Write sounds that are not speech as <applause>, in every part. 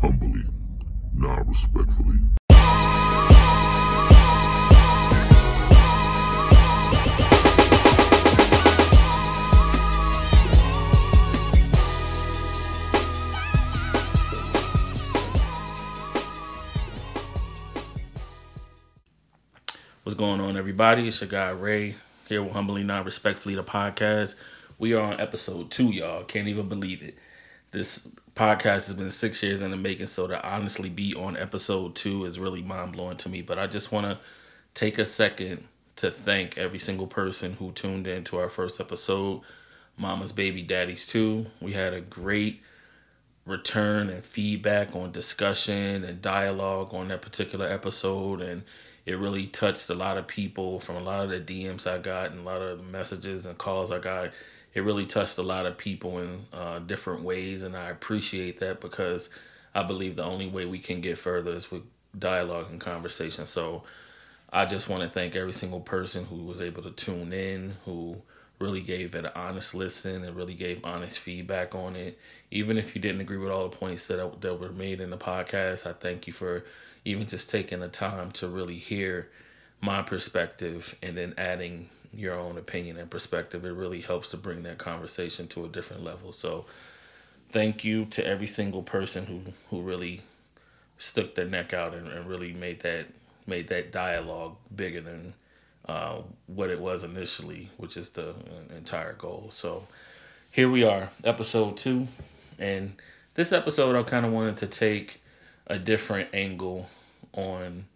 humbly, not respectfully. What's going on, everybody? It's your guy Ray here with Humbly Not Respectfully, the podcast. We are on episode two, y'all. Can't even believe it. This podcast has been six years in the making, so to honestly be on episode two is really mind blowing to me. But I just want to take a second to thank every single person who tuned in to our first episode, Mama's Baby Daddy's Too. We had a great return and feedback on discussion and dialogue on that particular episode and it really touched a lot of people from a lot of the DMs I got and a lot of messages and calls I got. It really touched a lot of people in uh, different ways, and I appreciate that because I believe the only way we can get further is with dialogue and conversation. So I just want to thank every single person who was able to tune in, who really gave it an honest listen and really gave honest feedback on it. Even if you didn't agree with all the points that, that were made in the podcast, I thank you for even just taking the time to really hear my perspective and then adding your own opinion and perspective, it really helps to bring that conversation to a different level. So thank you to every single person who, who really stuck their neck out and, and really made that made that dialogue bigger than uh, what it was initially, which is the entire goal. So here we are, episode two. And this episode, I kind of wanted to take a different angle on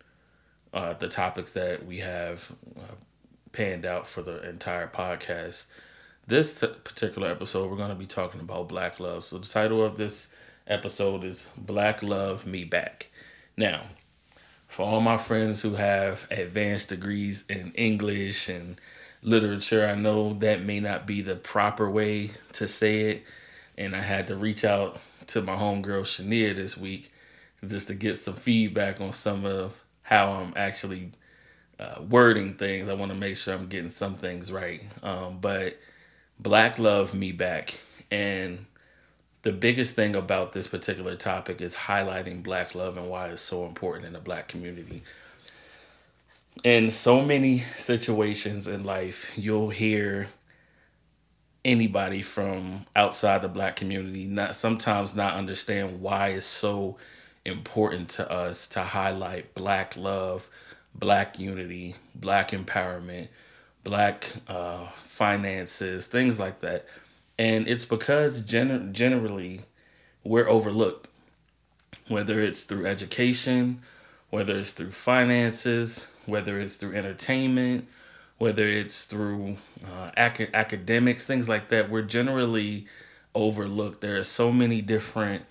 uh, the topics that we have uh, panned out for the entire podcast. This t- particular episode, we're going to be talking about Black Love. So, the title of this episode is Black Love Me Back. Now, for all my friends who have advanced degrees in English and literature, I know that may not be the proper way to say it. And I had to reach out to my homegirl Shania this week just to get some feedback on some of how I'm actually uh, wording things. I want to make sure I'm getting some things right. Um, but Black Love Me Back. And the biggest thing about this particular topic is highlighting Black love and why it's so important in the Black community. In so many situations in life, you'll hear anybody from outside the black community not sometimes not understand why it's so important to us to highlight black love, black unity, black empowerment, black uh, finances, things like that. And it's because gen- generally we're overlooked, whether it's through education, whether it's through finances, whether it's through entertainment, whether it's through uh, ac- academics, things like that. We're generally overlooked. There are so many different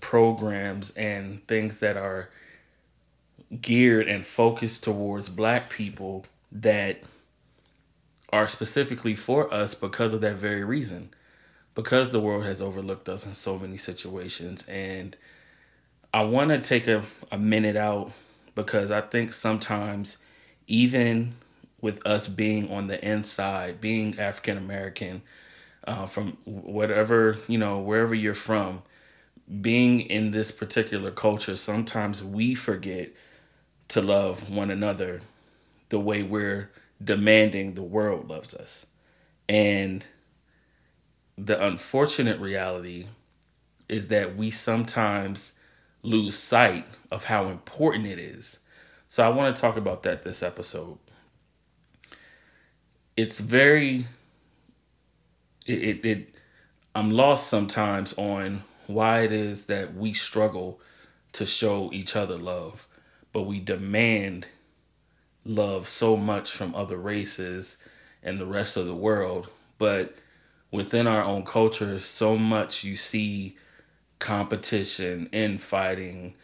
programs and things that are geared and focused towards black people that are specifically for us because of that very reason. Because the world has overlooked us in so many situations. And i want to take a, a minute out because i think sometimes even with us being on the inside being african american uh, from whatever you know wherever you're from being in this particular culture, sometimes we forget to love one another the way we're demanding the world loves us. And the unfortunate reality is that we sometimes lose sight of how important it is. So I want to talk about that this episode. It's very it, it, it I'm lost sometimes on why it is that we struggle to show each other love, but we demand love so much from other races and the rest of the world. But within our own culture, so much you see competition, infighting.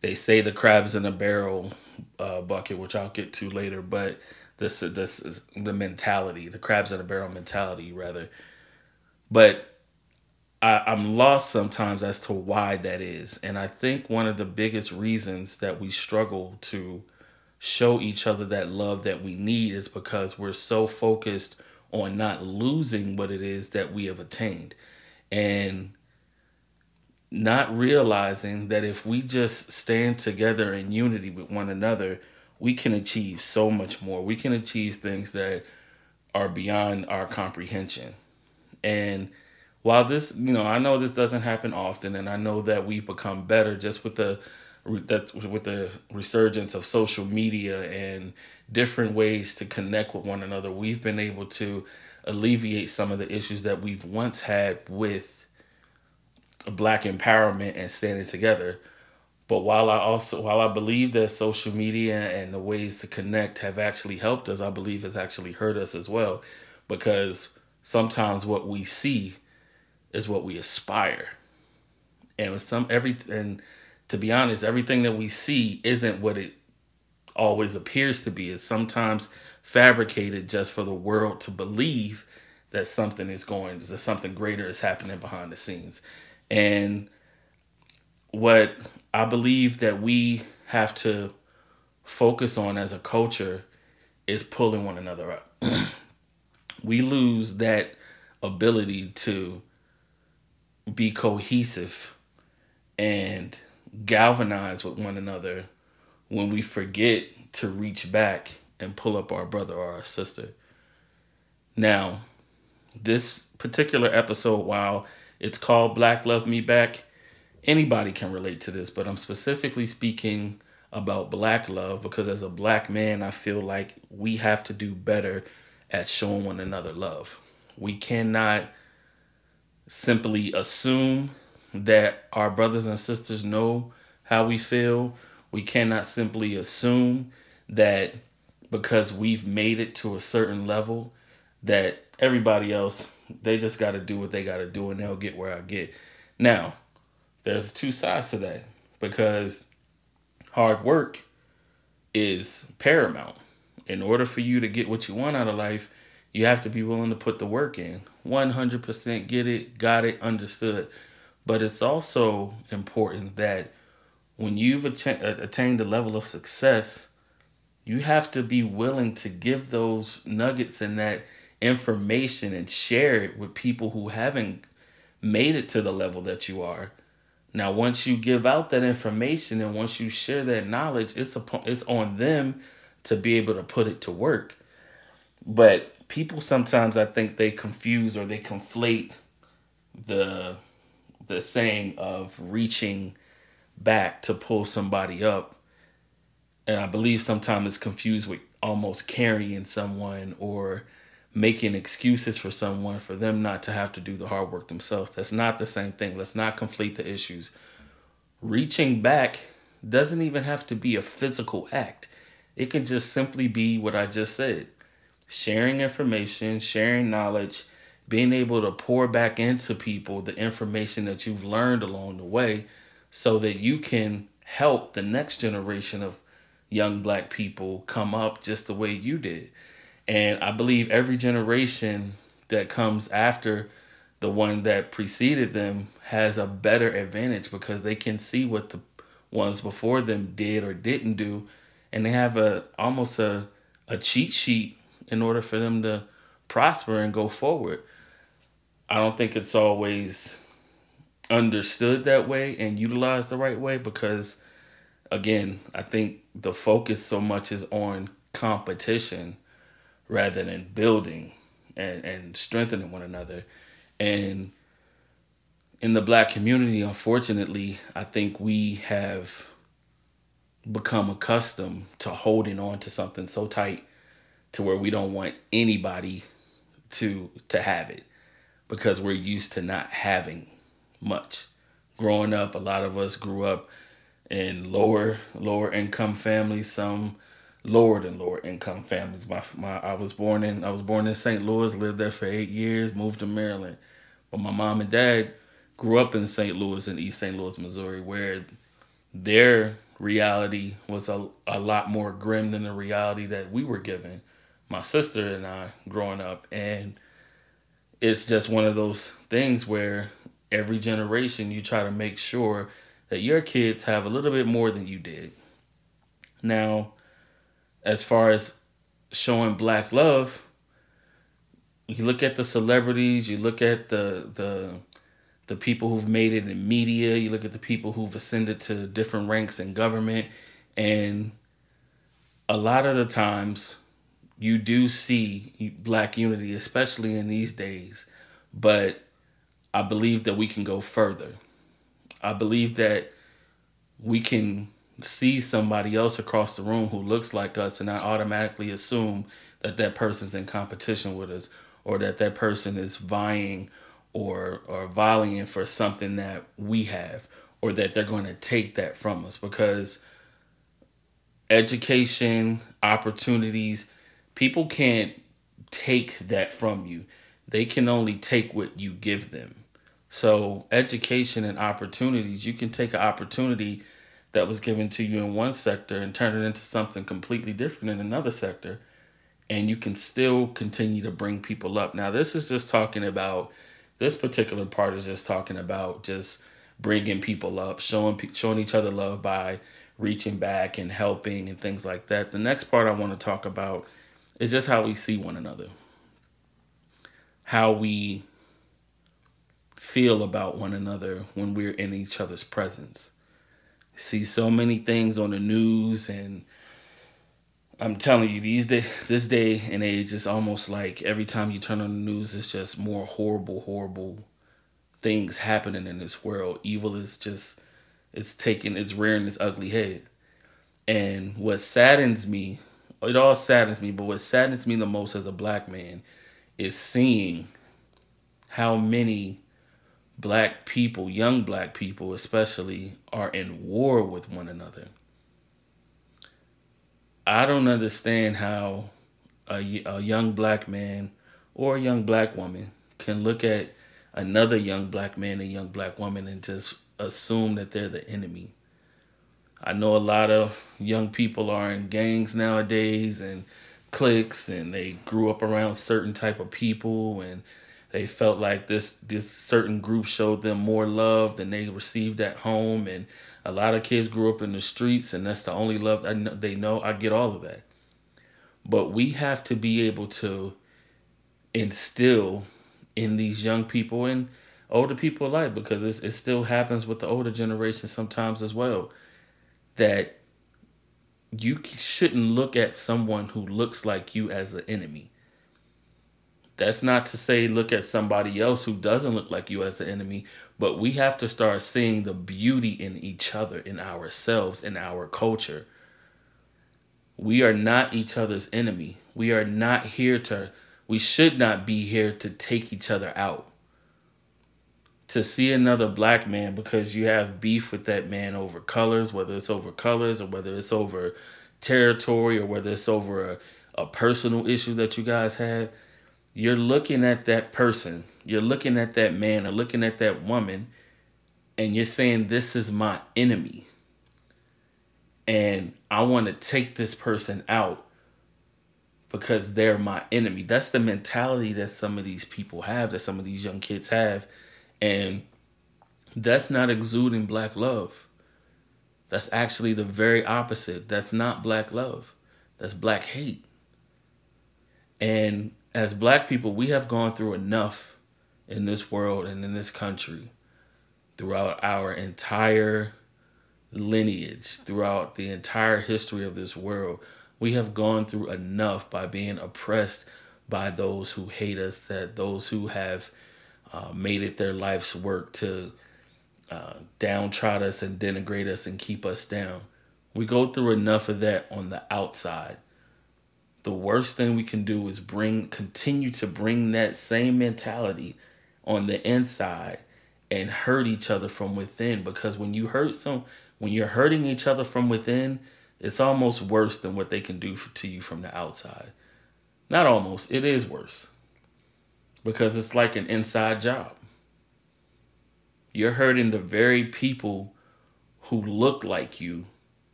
They say the crabs in a barrel uh, bucket, which I'll get to later, but this this is the mentality, the crabs in a barrel mentality, rather. But I, I'm lost sometimes as to why that is. And I think one of the biggest reasons that we struggle to show each other that love that we need is because we're so focused on not losing what it is that we have attained. And not realizing that if we just stand together in unity with one another, we can achieve so much more. We can achieve things that are beyond our comprehension. And while this, you know, I know this doesn't happen often, and I know that we've become better just with the that with the resurgence of social media and different ways to connect with one another. We've been able to alleviate some of the issues that we've once had with black empowerment and standing together. But while I also while I believe that social media and the ways to connect have actually helped us, I believe it's actually hurt us as well because sometimes what we see is what we aspire. And with some every and to be honest, everything that we see isn't what it always appears to be. It's sometimes fabricated just for the world to believe that something is going that something greater is happening behind the scenes. And what I believe that we have to focus on as a culture is pulling one another up. <clears throat> we lose that ability to be cohesive and galvanize with one another when we forget to reach back and pull up our brother or our sister. Now, this particular episode, while it's called Black Love Me Back, anybody can relate to this, but I'm specifically speaking about black love because as a black man, I feel like we have to do better at showing one another love. We cannot simply assume that our brothers and sisters know how we feel. We cannot simply assume that because we've made it to a certain level that everybody else they just got to do what they got to do and they'll get where I get. Now, there's two sides to that because hard work is paramount. In order for you to get what you want out of life, you have to be willing to put the work in. 100% get it, got it, understood. But it's also important that when you've uh, attained a level of success, you have to be willing to give those nuggets and that information and share it with people who haven't made it to the level that you are now, once you give out that information and once you share that knowledge, it's upon, it's on them to be able to put it to work. But people sometimes I think they confuse or they conflate the the saying of reaching back to pull somebody up. And I believe sometimes it's confused with almost carrying someone or making excuses for someone for them not to have to do the hard work themselves. That's not the same thing. Let's not conflate the issues. Reaching back doesn't even have to be a physical act, it can just simply be what I just said sharing information, sharing knowledge, being able to pour back into people the information that you've learned along the way so that you can help the next generation of young black people come up just the way you did. And I believe every generation that comes after the one that preceded them has a better advantage because they can see what the ones before them did or didn't do and they have a almost a a cheat sheet in order for them to prosper and go forward. I don't think it's always understood that way and utilized the right way because again, I think the focus so much is on competition rather than building and, and strengthening one another. And in the black community, unfortunately, I think we have become accustomed to holding on to something so tight to where we don't want anybody to to have it because we're used to not having much. Growing up, a lot of us grew up in lower lower income families, some lower than lower income families. My my I was born in I was born in St. Louis, lived there for eight years, moved to Maryland. But my mom and dad grew up in St. Louis in East St. Louis, Missouri, where their reality was a, a lot more grim than the reality that we were given. My sister and I growing up and it's just one of those things where every generation you try to make sure that your kids have a little bit more than you did. Now, as far as showing black love, you look at the celebrities, you look at the the the people who've made it in media, you look at the people who've ascended to different ranks in government, and a lot of the times you do see black unity, especially in these days. But I believe that we can go further. I believe that we can see somebody else across the room who looks like us and not automatically assume that that person's in competition with us or that that person is vying or or vying for something that we have or that they're going to take that from us because education opportunities people can't take that from you. They can only take what you give them. So education and opportunities you can take an opportunity that was given to you in one sector and turn it into something completely different in another sector and you can still continue to bring people up. Now this is just talking about this particular part is just talking about just bringing people up, showing showing each other love by reaching back and helping and things like that. The next part I want to talk about is just how we see one another. How we feel about one another when we're in each other's presence. See so many things on the news and I'm telling you, these day, this day and age it's almost like every time you turn on the news, it's just more horrible, horrible things happening in this world. Evil is just, it's taking, it's rearing its ugly head. And what saddens me, it all saddens me, but what saddens me the most as a black man is seeing how many black people, young black people especially, are in war with one another I don't understand how a, a young black man or a young black woman can look at another young black man and young black woman and just assume that they're the enemy. I know a lot of young people are in gangs nowadays and cliques and they grew up around certain type of people and they felt like this this certain group showed them more love than they received at home and a lot of kids grew up in the streets, and that's the only love they know. I get all of that. But we have to be able to instill in these young people and older people alike, because it still happens with the older generation sometimes as well, that you shouldn't look at someone who looks like you as an enemy. That's not to say look at somebody else who doesn't look like you as the enemy, but we have to start seeing the beauty in each other, in ourselves, in our culture. We are not each other's enemy. We are not here to, we should not be here to take each other out. To see another black man because you have beef with that man over colors, whether it's over colors or whether it's over territory or whether it's over a, a personal issue that you guys have, you're looking at that person you're looking at that man or looking at that woman and you're saying, This is my enemy. And I want to take this person out because they're my enemy. That's the mentality that some of these people have, that some of these young kids have. And that's not exuding black love. That's actually the very opposite. That's not black love. That's black hate. And as black people, we have gone through enough in this world and in this country throughout our entire lineage, throughout the entire history of this world. We have gone through enough by being oppressed by those who hate us, that those who have uh, made it their life's work to uh, downtrod us and denigrate us and keep us down. We go through enough of that on the outside. The worst thing we can do is bring continue to bring that same mentality on the inside and hurt each other from within because when you hurt some when you're hurting each other from within it's almost worse than what they can do to you from the outside not almost it is worse because it's like an inside job you're hurting the very people who look like you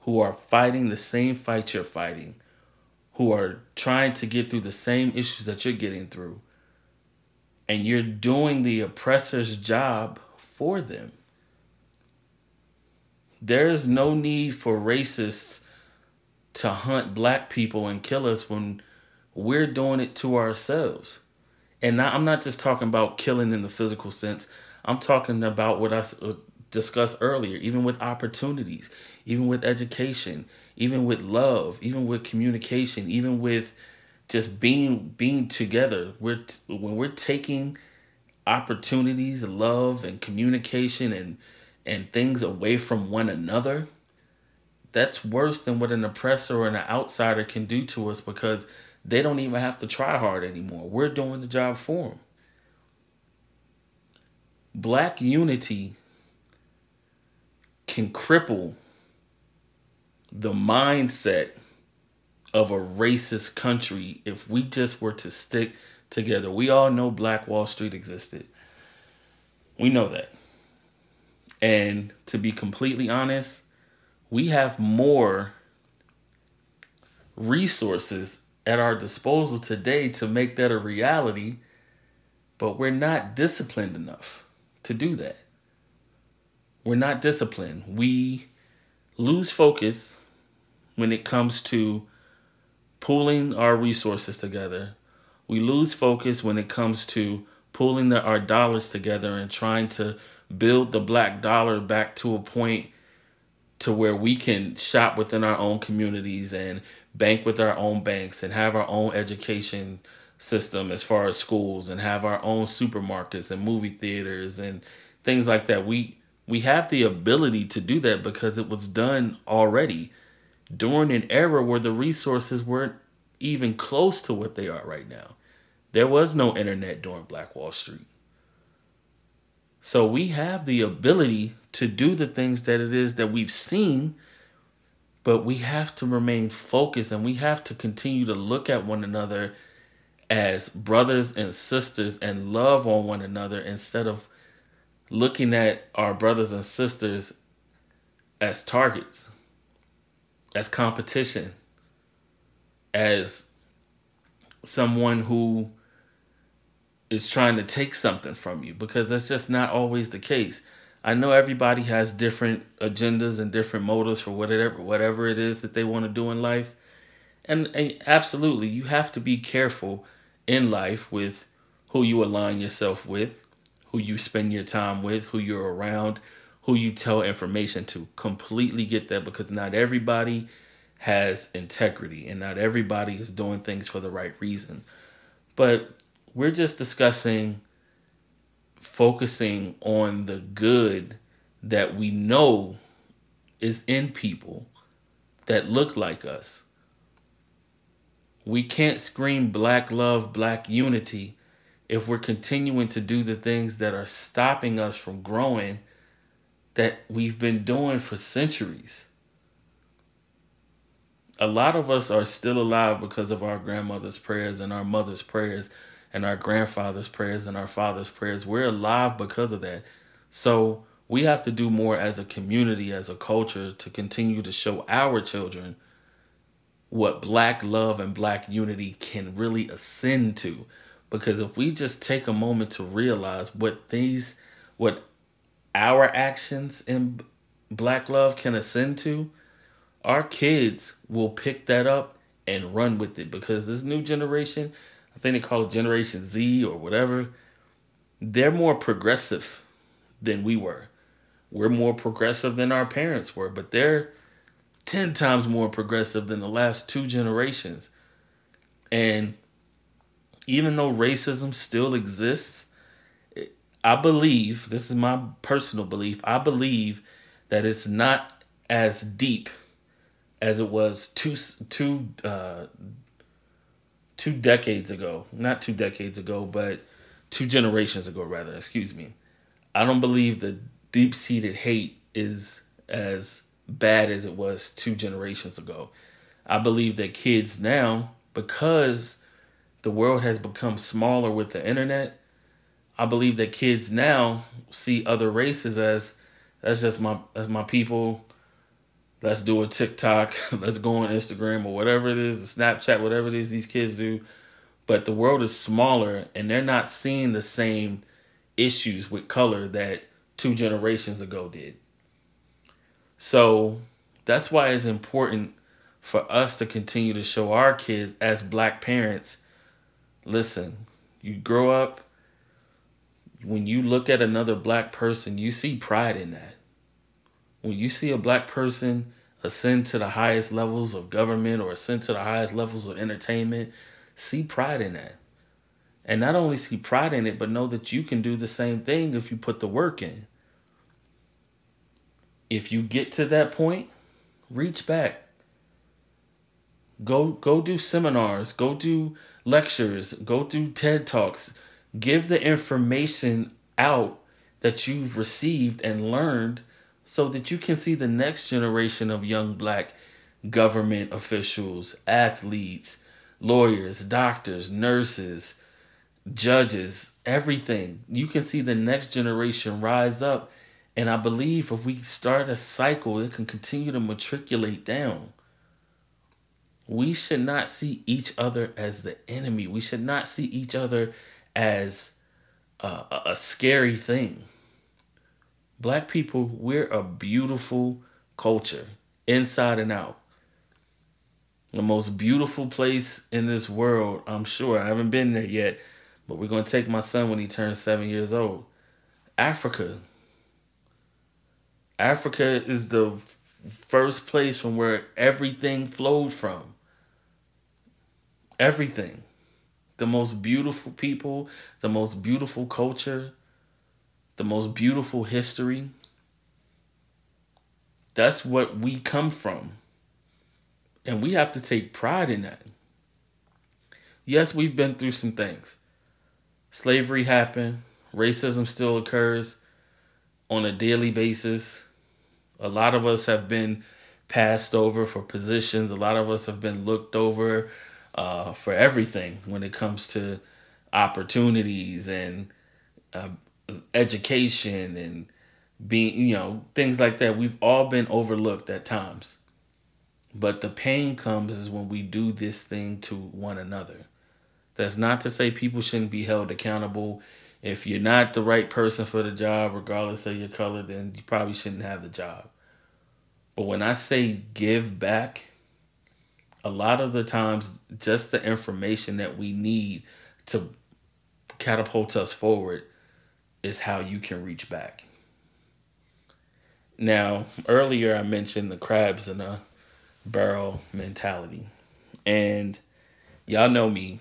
who are fighting the same fight you're fighting who are trying to get through the same issues that you're getting through and you're doing the oppressor's job for them. There's no need for racists to hunt black people and kill us when we're doing it to ourselves. And I'm not just talking about killing in the physical sense. I'm talking about what I uh, discussed earlier, even with opportunities, even with education, even with love, even with communication, even with just being being together. We're when we're taking opportunities, love and communication and and things away from one another, that's worse than what an oppressor or an outsider can do to us because they don't even have to try hard anymore. We're doing the job for them. Black unity can cripple the mindset of a racist country if we just were to stick together. We all know Black Wall Street existed. We know that. And to be completely honest, we have more resources at our disposal today to make that a reality, but we're not disciplined enough to do that. We're not disciplined. We lose focus when it comes to pooling our resources together. We lose focus when it comes to pulling the, our dollars together and trying to build the black dollar back to a point to where we can shop within our own communities and bank with our own banks and have our own education system as far as schools and have our own supermarkets and movie theaters and things like that. We we have the ability to do that because it was done already during an era where the resources weren't even close to what they are right now. There was no internet during Black Wall Street. So we have the ability to do the things that it is that we've seen, but we have to remain focused and we have to continue to look at one another as brothers and sisters and love on one another instead of looking at our brothers and sisters as targets, as competition, as someone who is trying to take something from you because that's just not always the case. I know everybody has different agendas and different motives for whatever whatever it is that they want to do in life. And, and absolutely, you have to be careful in life with who you align yourself with, who you spend your time with, who you're around, who you tell information to. Completely get that because not everybody has integrity and not everybody is doing things for the right reason. But we're just discussing focusing on the good that we know is in people that look like us. We can't scream black love, black unity if we're continuing to do the things that are stopping us from growing that we've been doing for centuries. A lot of us are still alive because of our grandmother's prayers and our mother's prayers and our grandfather's prayers and our father's prayers. We're alive because of that. So we have to do more as a community, as a culture, to continue to show our children what black love and black unity can really ascend to. Because if we just take a moment to realize what these, what our actions in black love can ascend to, our kids will pick that up and run with it. Because this new generation, I think they call it Generation Z or whatever. They're more progressive than we were. We're more progressive than our parents were, but they're 10 times more progressive than the last two generations. And even though racism still exists, I believe, this is my personal belief, I believe that it's not as deep as it was two, two uh, two decades ago, not two decades ago, but two generations ago, rather, excuse me. I don't believe the deep seated hate is as bad as it was two generations ago. I believe that kids now, because the world has become smaller with the internet, I believe that kids now see other races as that's just my that's my people let's do a TikTok, <laughs> let's go on Instagram or whatever it is, Snapchat, whatever it is these kids do. But the world is smaller and they're not seeing the same issues with color that two generations ago did. So that's why it's important for us to continue to show our kids as black parents listen, you grow up, when you look at another black person, you see pride in that. When you see a black person ascend to the highest levels of government or ascend to the highest levels of entertainment, see pride in that. And not only see pride in it, but know that you can do the same thing if you put the work in. If you get to that point, reach back. Go go do seminars, go do lectures, go do TED Talks. Give the information out that you've received and learned so that you can see the next generation of young black government officials, athletes, lawyers, doctors, nurses, judges, everything. You can see the next generation rise up. And I believe if we start a cycle, it can continue to matriculate down. We should not see each other as the enemy. We should not see each other as a, a scary thing. Black people, we're a beautiful culture, inside and out. The most beautiful place in this world, I'm sure. I haven't been there yet, but we're going to take my son when he turns seven years old. Africa. Africa is the first place from where everything flowed from. Everything. The most beautiful people, the most beautiful culture, the most beautiful history. That's what we come from. And we have to take pride in that. Yes, we've been through some things. Slavery happened, racism still occurs on a daily basis. A lot of us have been passed over for positions, a lot of us have been looked over uh, for everything when it comes to opportunities and uh, education and being, you know, things like that. We've all been overlooked at times. But the pain comes is when we do this thing to one another. That's not to say people shouldn't be held accountable. If you're not the right person for the job, regardless of your color, then you probably shouldn't have the job. But when I say give back, a lot of the times, just the information that we need to catapult us forward is how you can reach back. Now, earlier I mentioned the crabs in a barrel mentality. And y'all know me.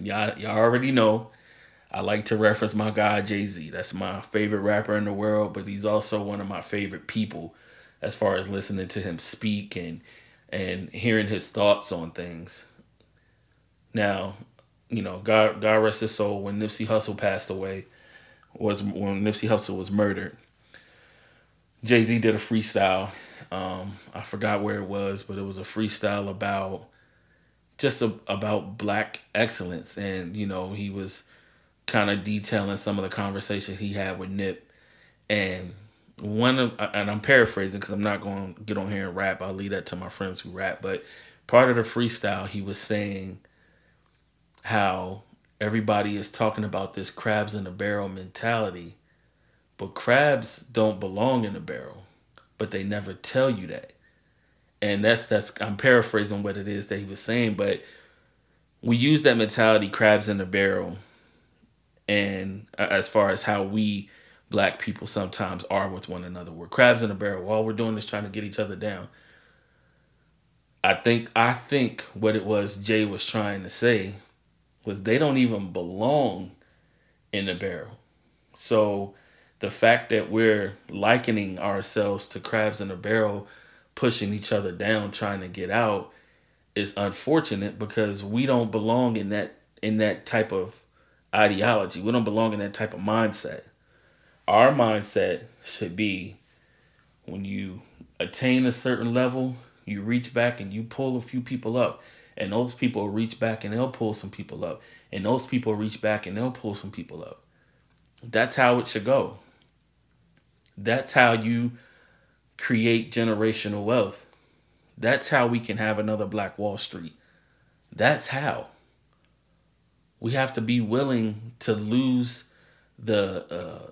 Y'all y'all already know I like to reference my guy Jay-Z. That's my favorite rapper in the world, but he's also one of my favorite people as far as listening to him speak and and hearing his thoughts on things. Now, you know, God God rest his soul when Nipsey Hussle passed away was when Nipsey Hussle was murdered. Jay Z did a freestyle. Um, I forgot where it was, but it was a freestyle about just a, about black excellence, and you know he was kind of detailing some of the conversations he had with Nip, and one of and I'm paraphrasing because I'm not going to get on here and rap. I'll leave that to my friends who rap. But part of the freestyle, he was saying how everybody is talking about this crabs in a barrel mentality, but crabs don't belong in a barrel, but they never tell you that. And that's that's I'm paraphrasing what it is that he was saying, but we use that mentality crabs in a barrel and uh, as far as how we black people sometimes are with one another. We're crabs in a barrel. All we're doing is trying to get each other down. I think I think what it was Jay was trying to say was they don't even belong in the barrel. So the fact that we're likening ourselves to crabs in a barrel, pushing each other down, trying to get out, is unfortunate because we don't belong in that in that type of ideology. We don't belong in that type of mindset. Our mindset should be when you attain a certain level, you reach back and you pull a few people up and those people reach back and they'll pull some people up, and those people reach back and they'll pull some people up. That's how it should go. That's how you create generational wealth. That's how we can have another Black Wall Street. That's how. We have to be willing to lose the uh,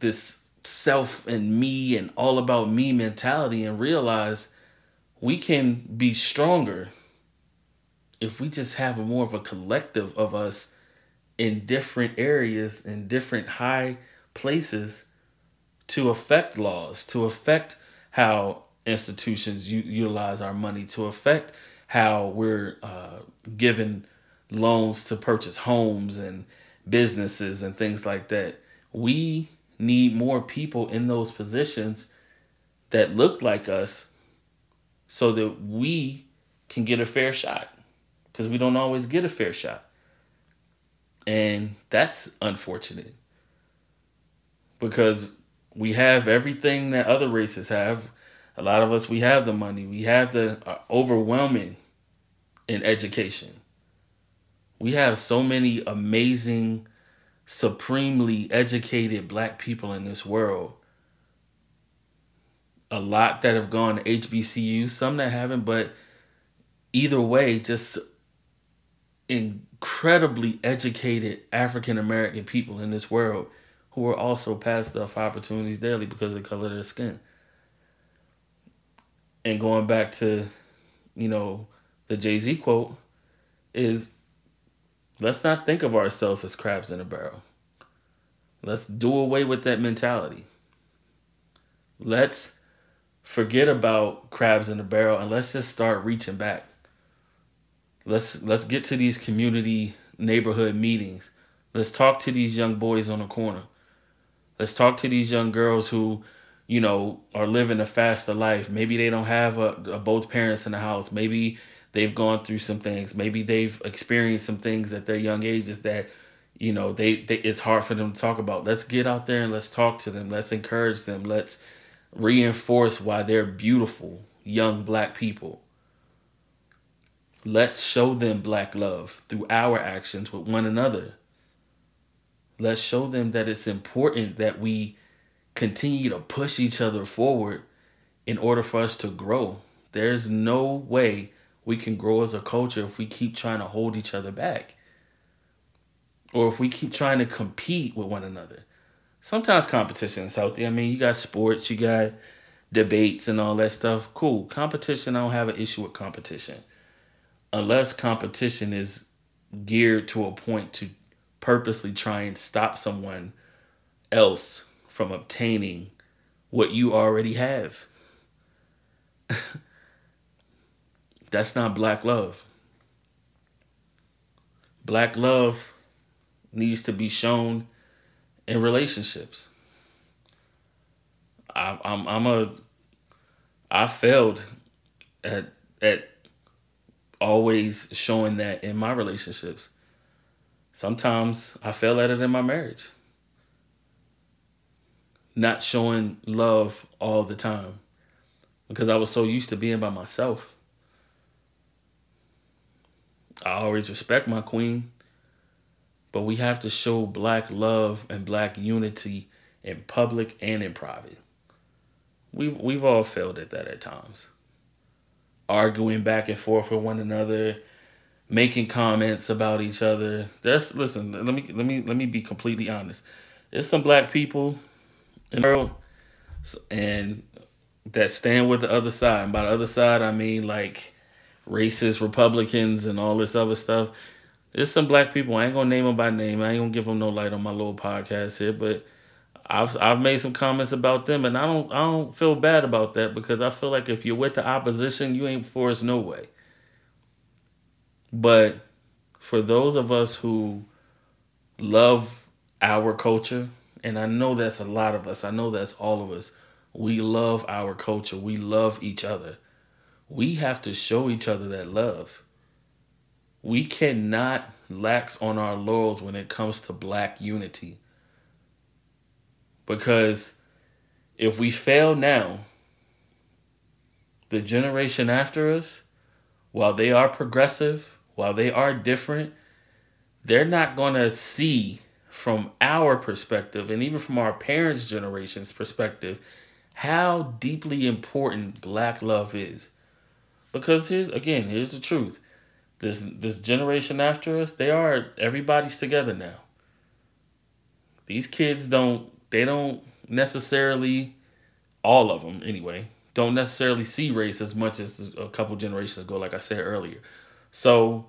this self and me and all about me mentality and realize we can be stronger if we just have more of a collective of us in different areas in different high places to affect laws, to affect how institutions u- utilize our money, to affect how we're uh, given loans to purchase homes and businesses and things like that. We need more people in those positions that look like us so that we can get a fair shot because we don't always get a fair shot. And that's unfortunate because we have everything that other races have. A lot of us, we have the money, we have the uh, overwhelming in education. We have so many amazing, supremely educated black people in this world. A lot that have gone to HBCU, some that haven't, but either way, just incredibly educated African American people in this world who are also passed up opportunities daily because of the color of their skin. And going back to, you know, the Jay Z quote is let's not think of ourselves as crabs in a barrel. Let's do away with that mentality. Let's forget about crabs in a barrel and let's just start reaching back. Let's let's get to these community neighborhood meetings. Let's talk to these young boys on the corner. Let's talk to these young girls who, you know, are living a faster life. Maybe they don't have a, a both parents in the house. Maybe they've gone through some things. Maybe they've experienced some things at their young ages that, you know, they, they it's hard for them to talk about. Let's get out there and let's talk to them. Let's encourage them. Let's reinforce why they're beautiful young black people. Let's show them black love through our actions with one another. Let's show them that it's important that we continue to push each other forward in order for us to grow. There's no way we can grow as a culture if we keep trying to hold each other back or if we keep trying to compete with one another. Sometimes competition is healthy. I mean, you got sports, you got debates and all that stuff. Cool. Competition, I don't have an issue with competition. Unless competition is geared to a point to purposely try and stop someone else from obtaining what you already have. <laughs> That's not black love. Black love needs to be shown in relationships. I, I'm I'm a I failed at at always showing that in my relationships. Sometimes I fail at it in my marriage. Not showing love all the time because I was so used to being by myself. I always respect my queen, but we have to show black love and black unity in public and in private. We've we've all failed at that at times. Arguing back and forth with one another, making comments about each other. That's listen, let me let me let me be completely honest. There's some black people in the world and that stand with the other side. And by the other side I mean like racist Republicans and all this other stuff. There's some black people. I ain't gonna name them by name. I ain't gonna give them no light on my little podcast here, but I've I've made some comments about them, and I don't I don't feel bad about that because I feel like if you're with the opposition, you ain't for us no way. But for those of us who love our culture, and I know that's a lot of us. I know that's all of us. We love our culture. We love each other we have to show each other that love. We cannot lax on our laurels when it comes to black unity. Because if we fail now, the generation after us, while they are progressive, while they are different, they're not going to see from our perspective and even from our parents' generation's perspective how deeply important black love is. Because here's again, here's the truth. This this generation after us, they are everybody's together now. These kids don't they don't necessarily all of them anyway don't necessarily see race as much as a couple generations ago like I said earlier. So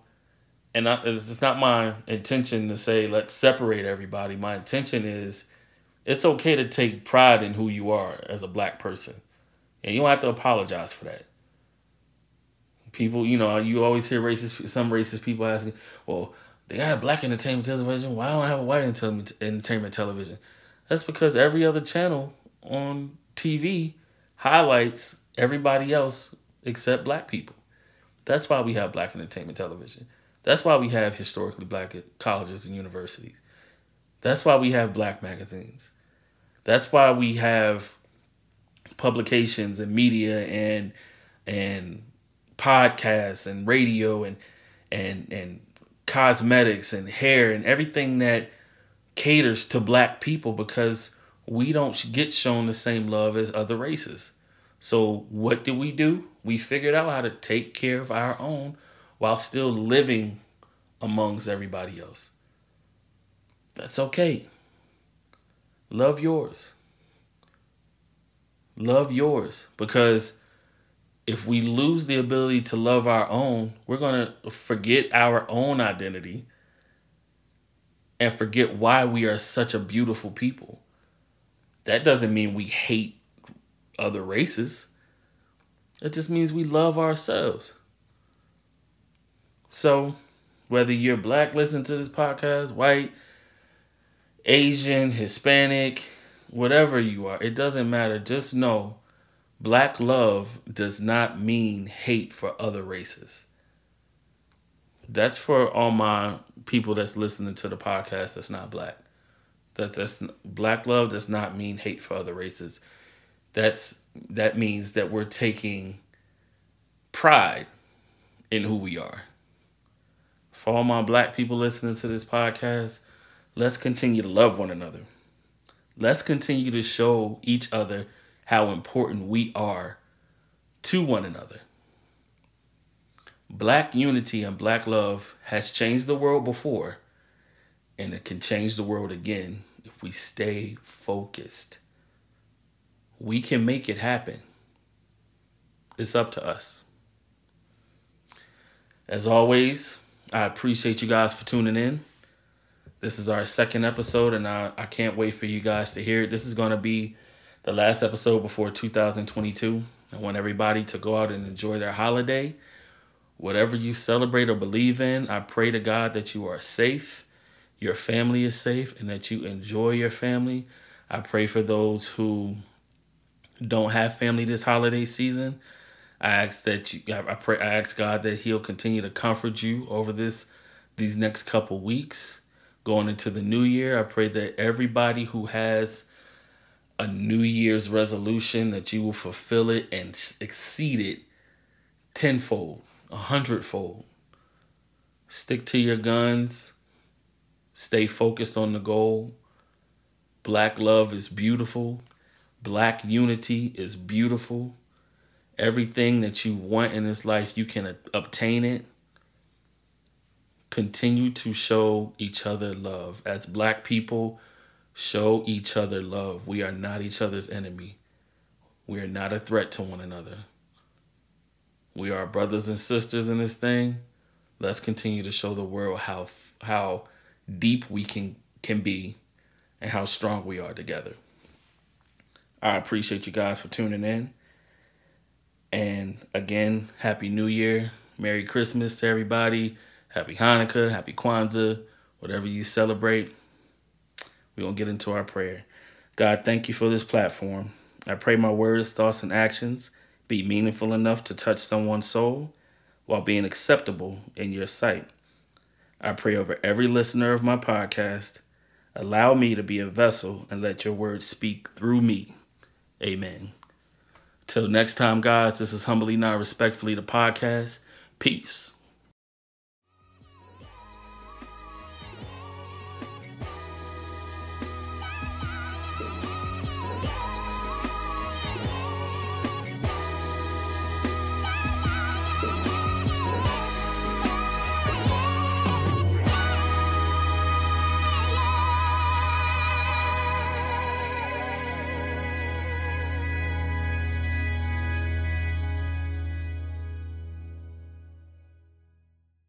and I, it's not my intention to say let's separate everybody. My intention is it's okay to take pride in who you are as a black person, and you don't have to apologize for that. People, you know, you always hear racist some racist people asking, "Well, they got a black entertainment television. Why don't I have a white entertainment television?" That's because every other channel on TV highlights everybody else except black people. That's why we have black entertainment television. That's why we have historically black colleges and universities. That's why we have black magazines. That's why we have publications and media and and podcasts and radio and and and cosmetics and hair and everything that caters to black people because we don't get shown the same love as other races. So what did we do? We figured out how to take care of our own while still living amongst everybody else. That's okay. Love yours. Love yours because if we lose the ability to love our own, we're going to forget our own identity and forget why we are such a beautiful people. That doesn't mean we hate other races. It just means we love ourselves. So, whether you're black, listen to this podcast, white, Asian, Hispanic, whatever you are, it doesn't matter. Just know black love does not mean hate for other races. That's for all my people that's listening to the podcast that's not black. That that's black love does not mean hate for other races. That's that means that we're taking pride in who we are for all my black people listening to this podcast, let's continue to love one another. Let's continue to show each other how important we are to one another. Black unity and black love has changed the world before, and it can change the world again if we stay focused. We can make it happen. It's up to us. As always, I appreciate you guys for tuning in. This is our second episode, and I, I can't wait for you guys to hear it. This is going to be the last episode before 2022. I want everybody to go out and enjoy their holiday. Whatever you celebrate or believe in, I pray to God that you are safe, your family is safe, and that you enjoy your family. I pray for those who don't have family this holiday season. I ask that you, I pray, I ask God that He'll continue to comfort you over this, these next couple weeks, going into the new year. I pray that everybody who has a New Year's resolution that you will fulfill it and exceed it tenfold, a hundredfold. Stick to your guns. Stay focused on the goal. Black love is beautiful. Black unity is beautiful everything that you want in this life, you can obtain it. Continue to show each other love. As black people, show each other love. We are not each other's enemy. We are not a threat to one another. We are brothers and sisters in this thing. Let's continue to show the world how how deep we can can be and how strong we are together. I appreciate you guys for tuning in. And again, Happy New Year. Merry Christmas to everybody. Happy Hanukkah, Happy Kwanzaa, whatever you celebrate. We're going to get into our prayer. God, thank you for this platform. I pray my words, thoughts, and actions be meaningful enough to touch someone's soul while being acceptable in your sight. I pray over every listener of my podcast. Allow me to be a vessel and let your words speak through me. Amen. Till next time, guys, this is Humbly Not Respectfully the podcast. Peace.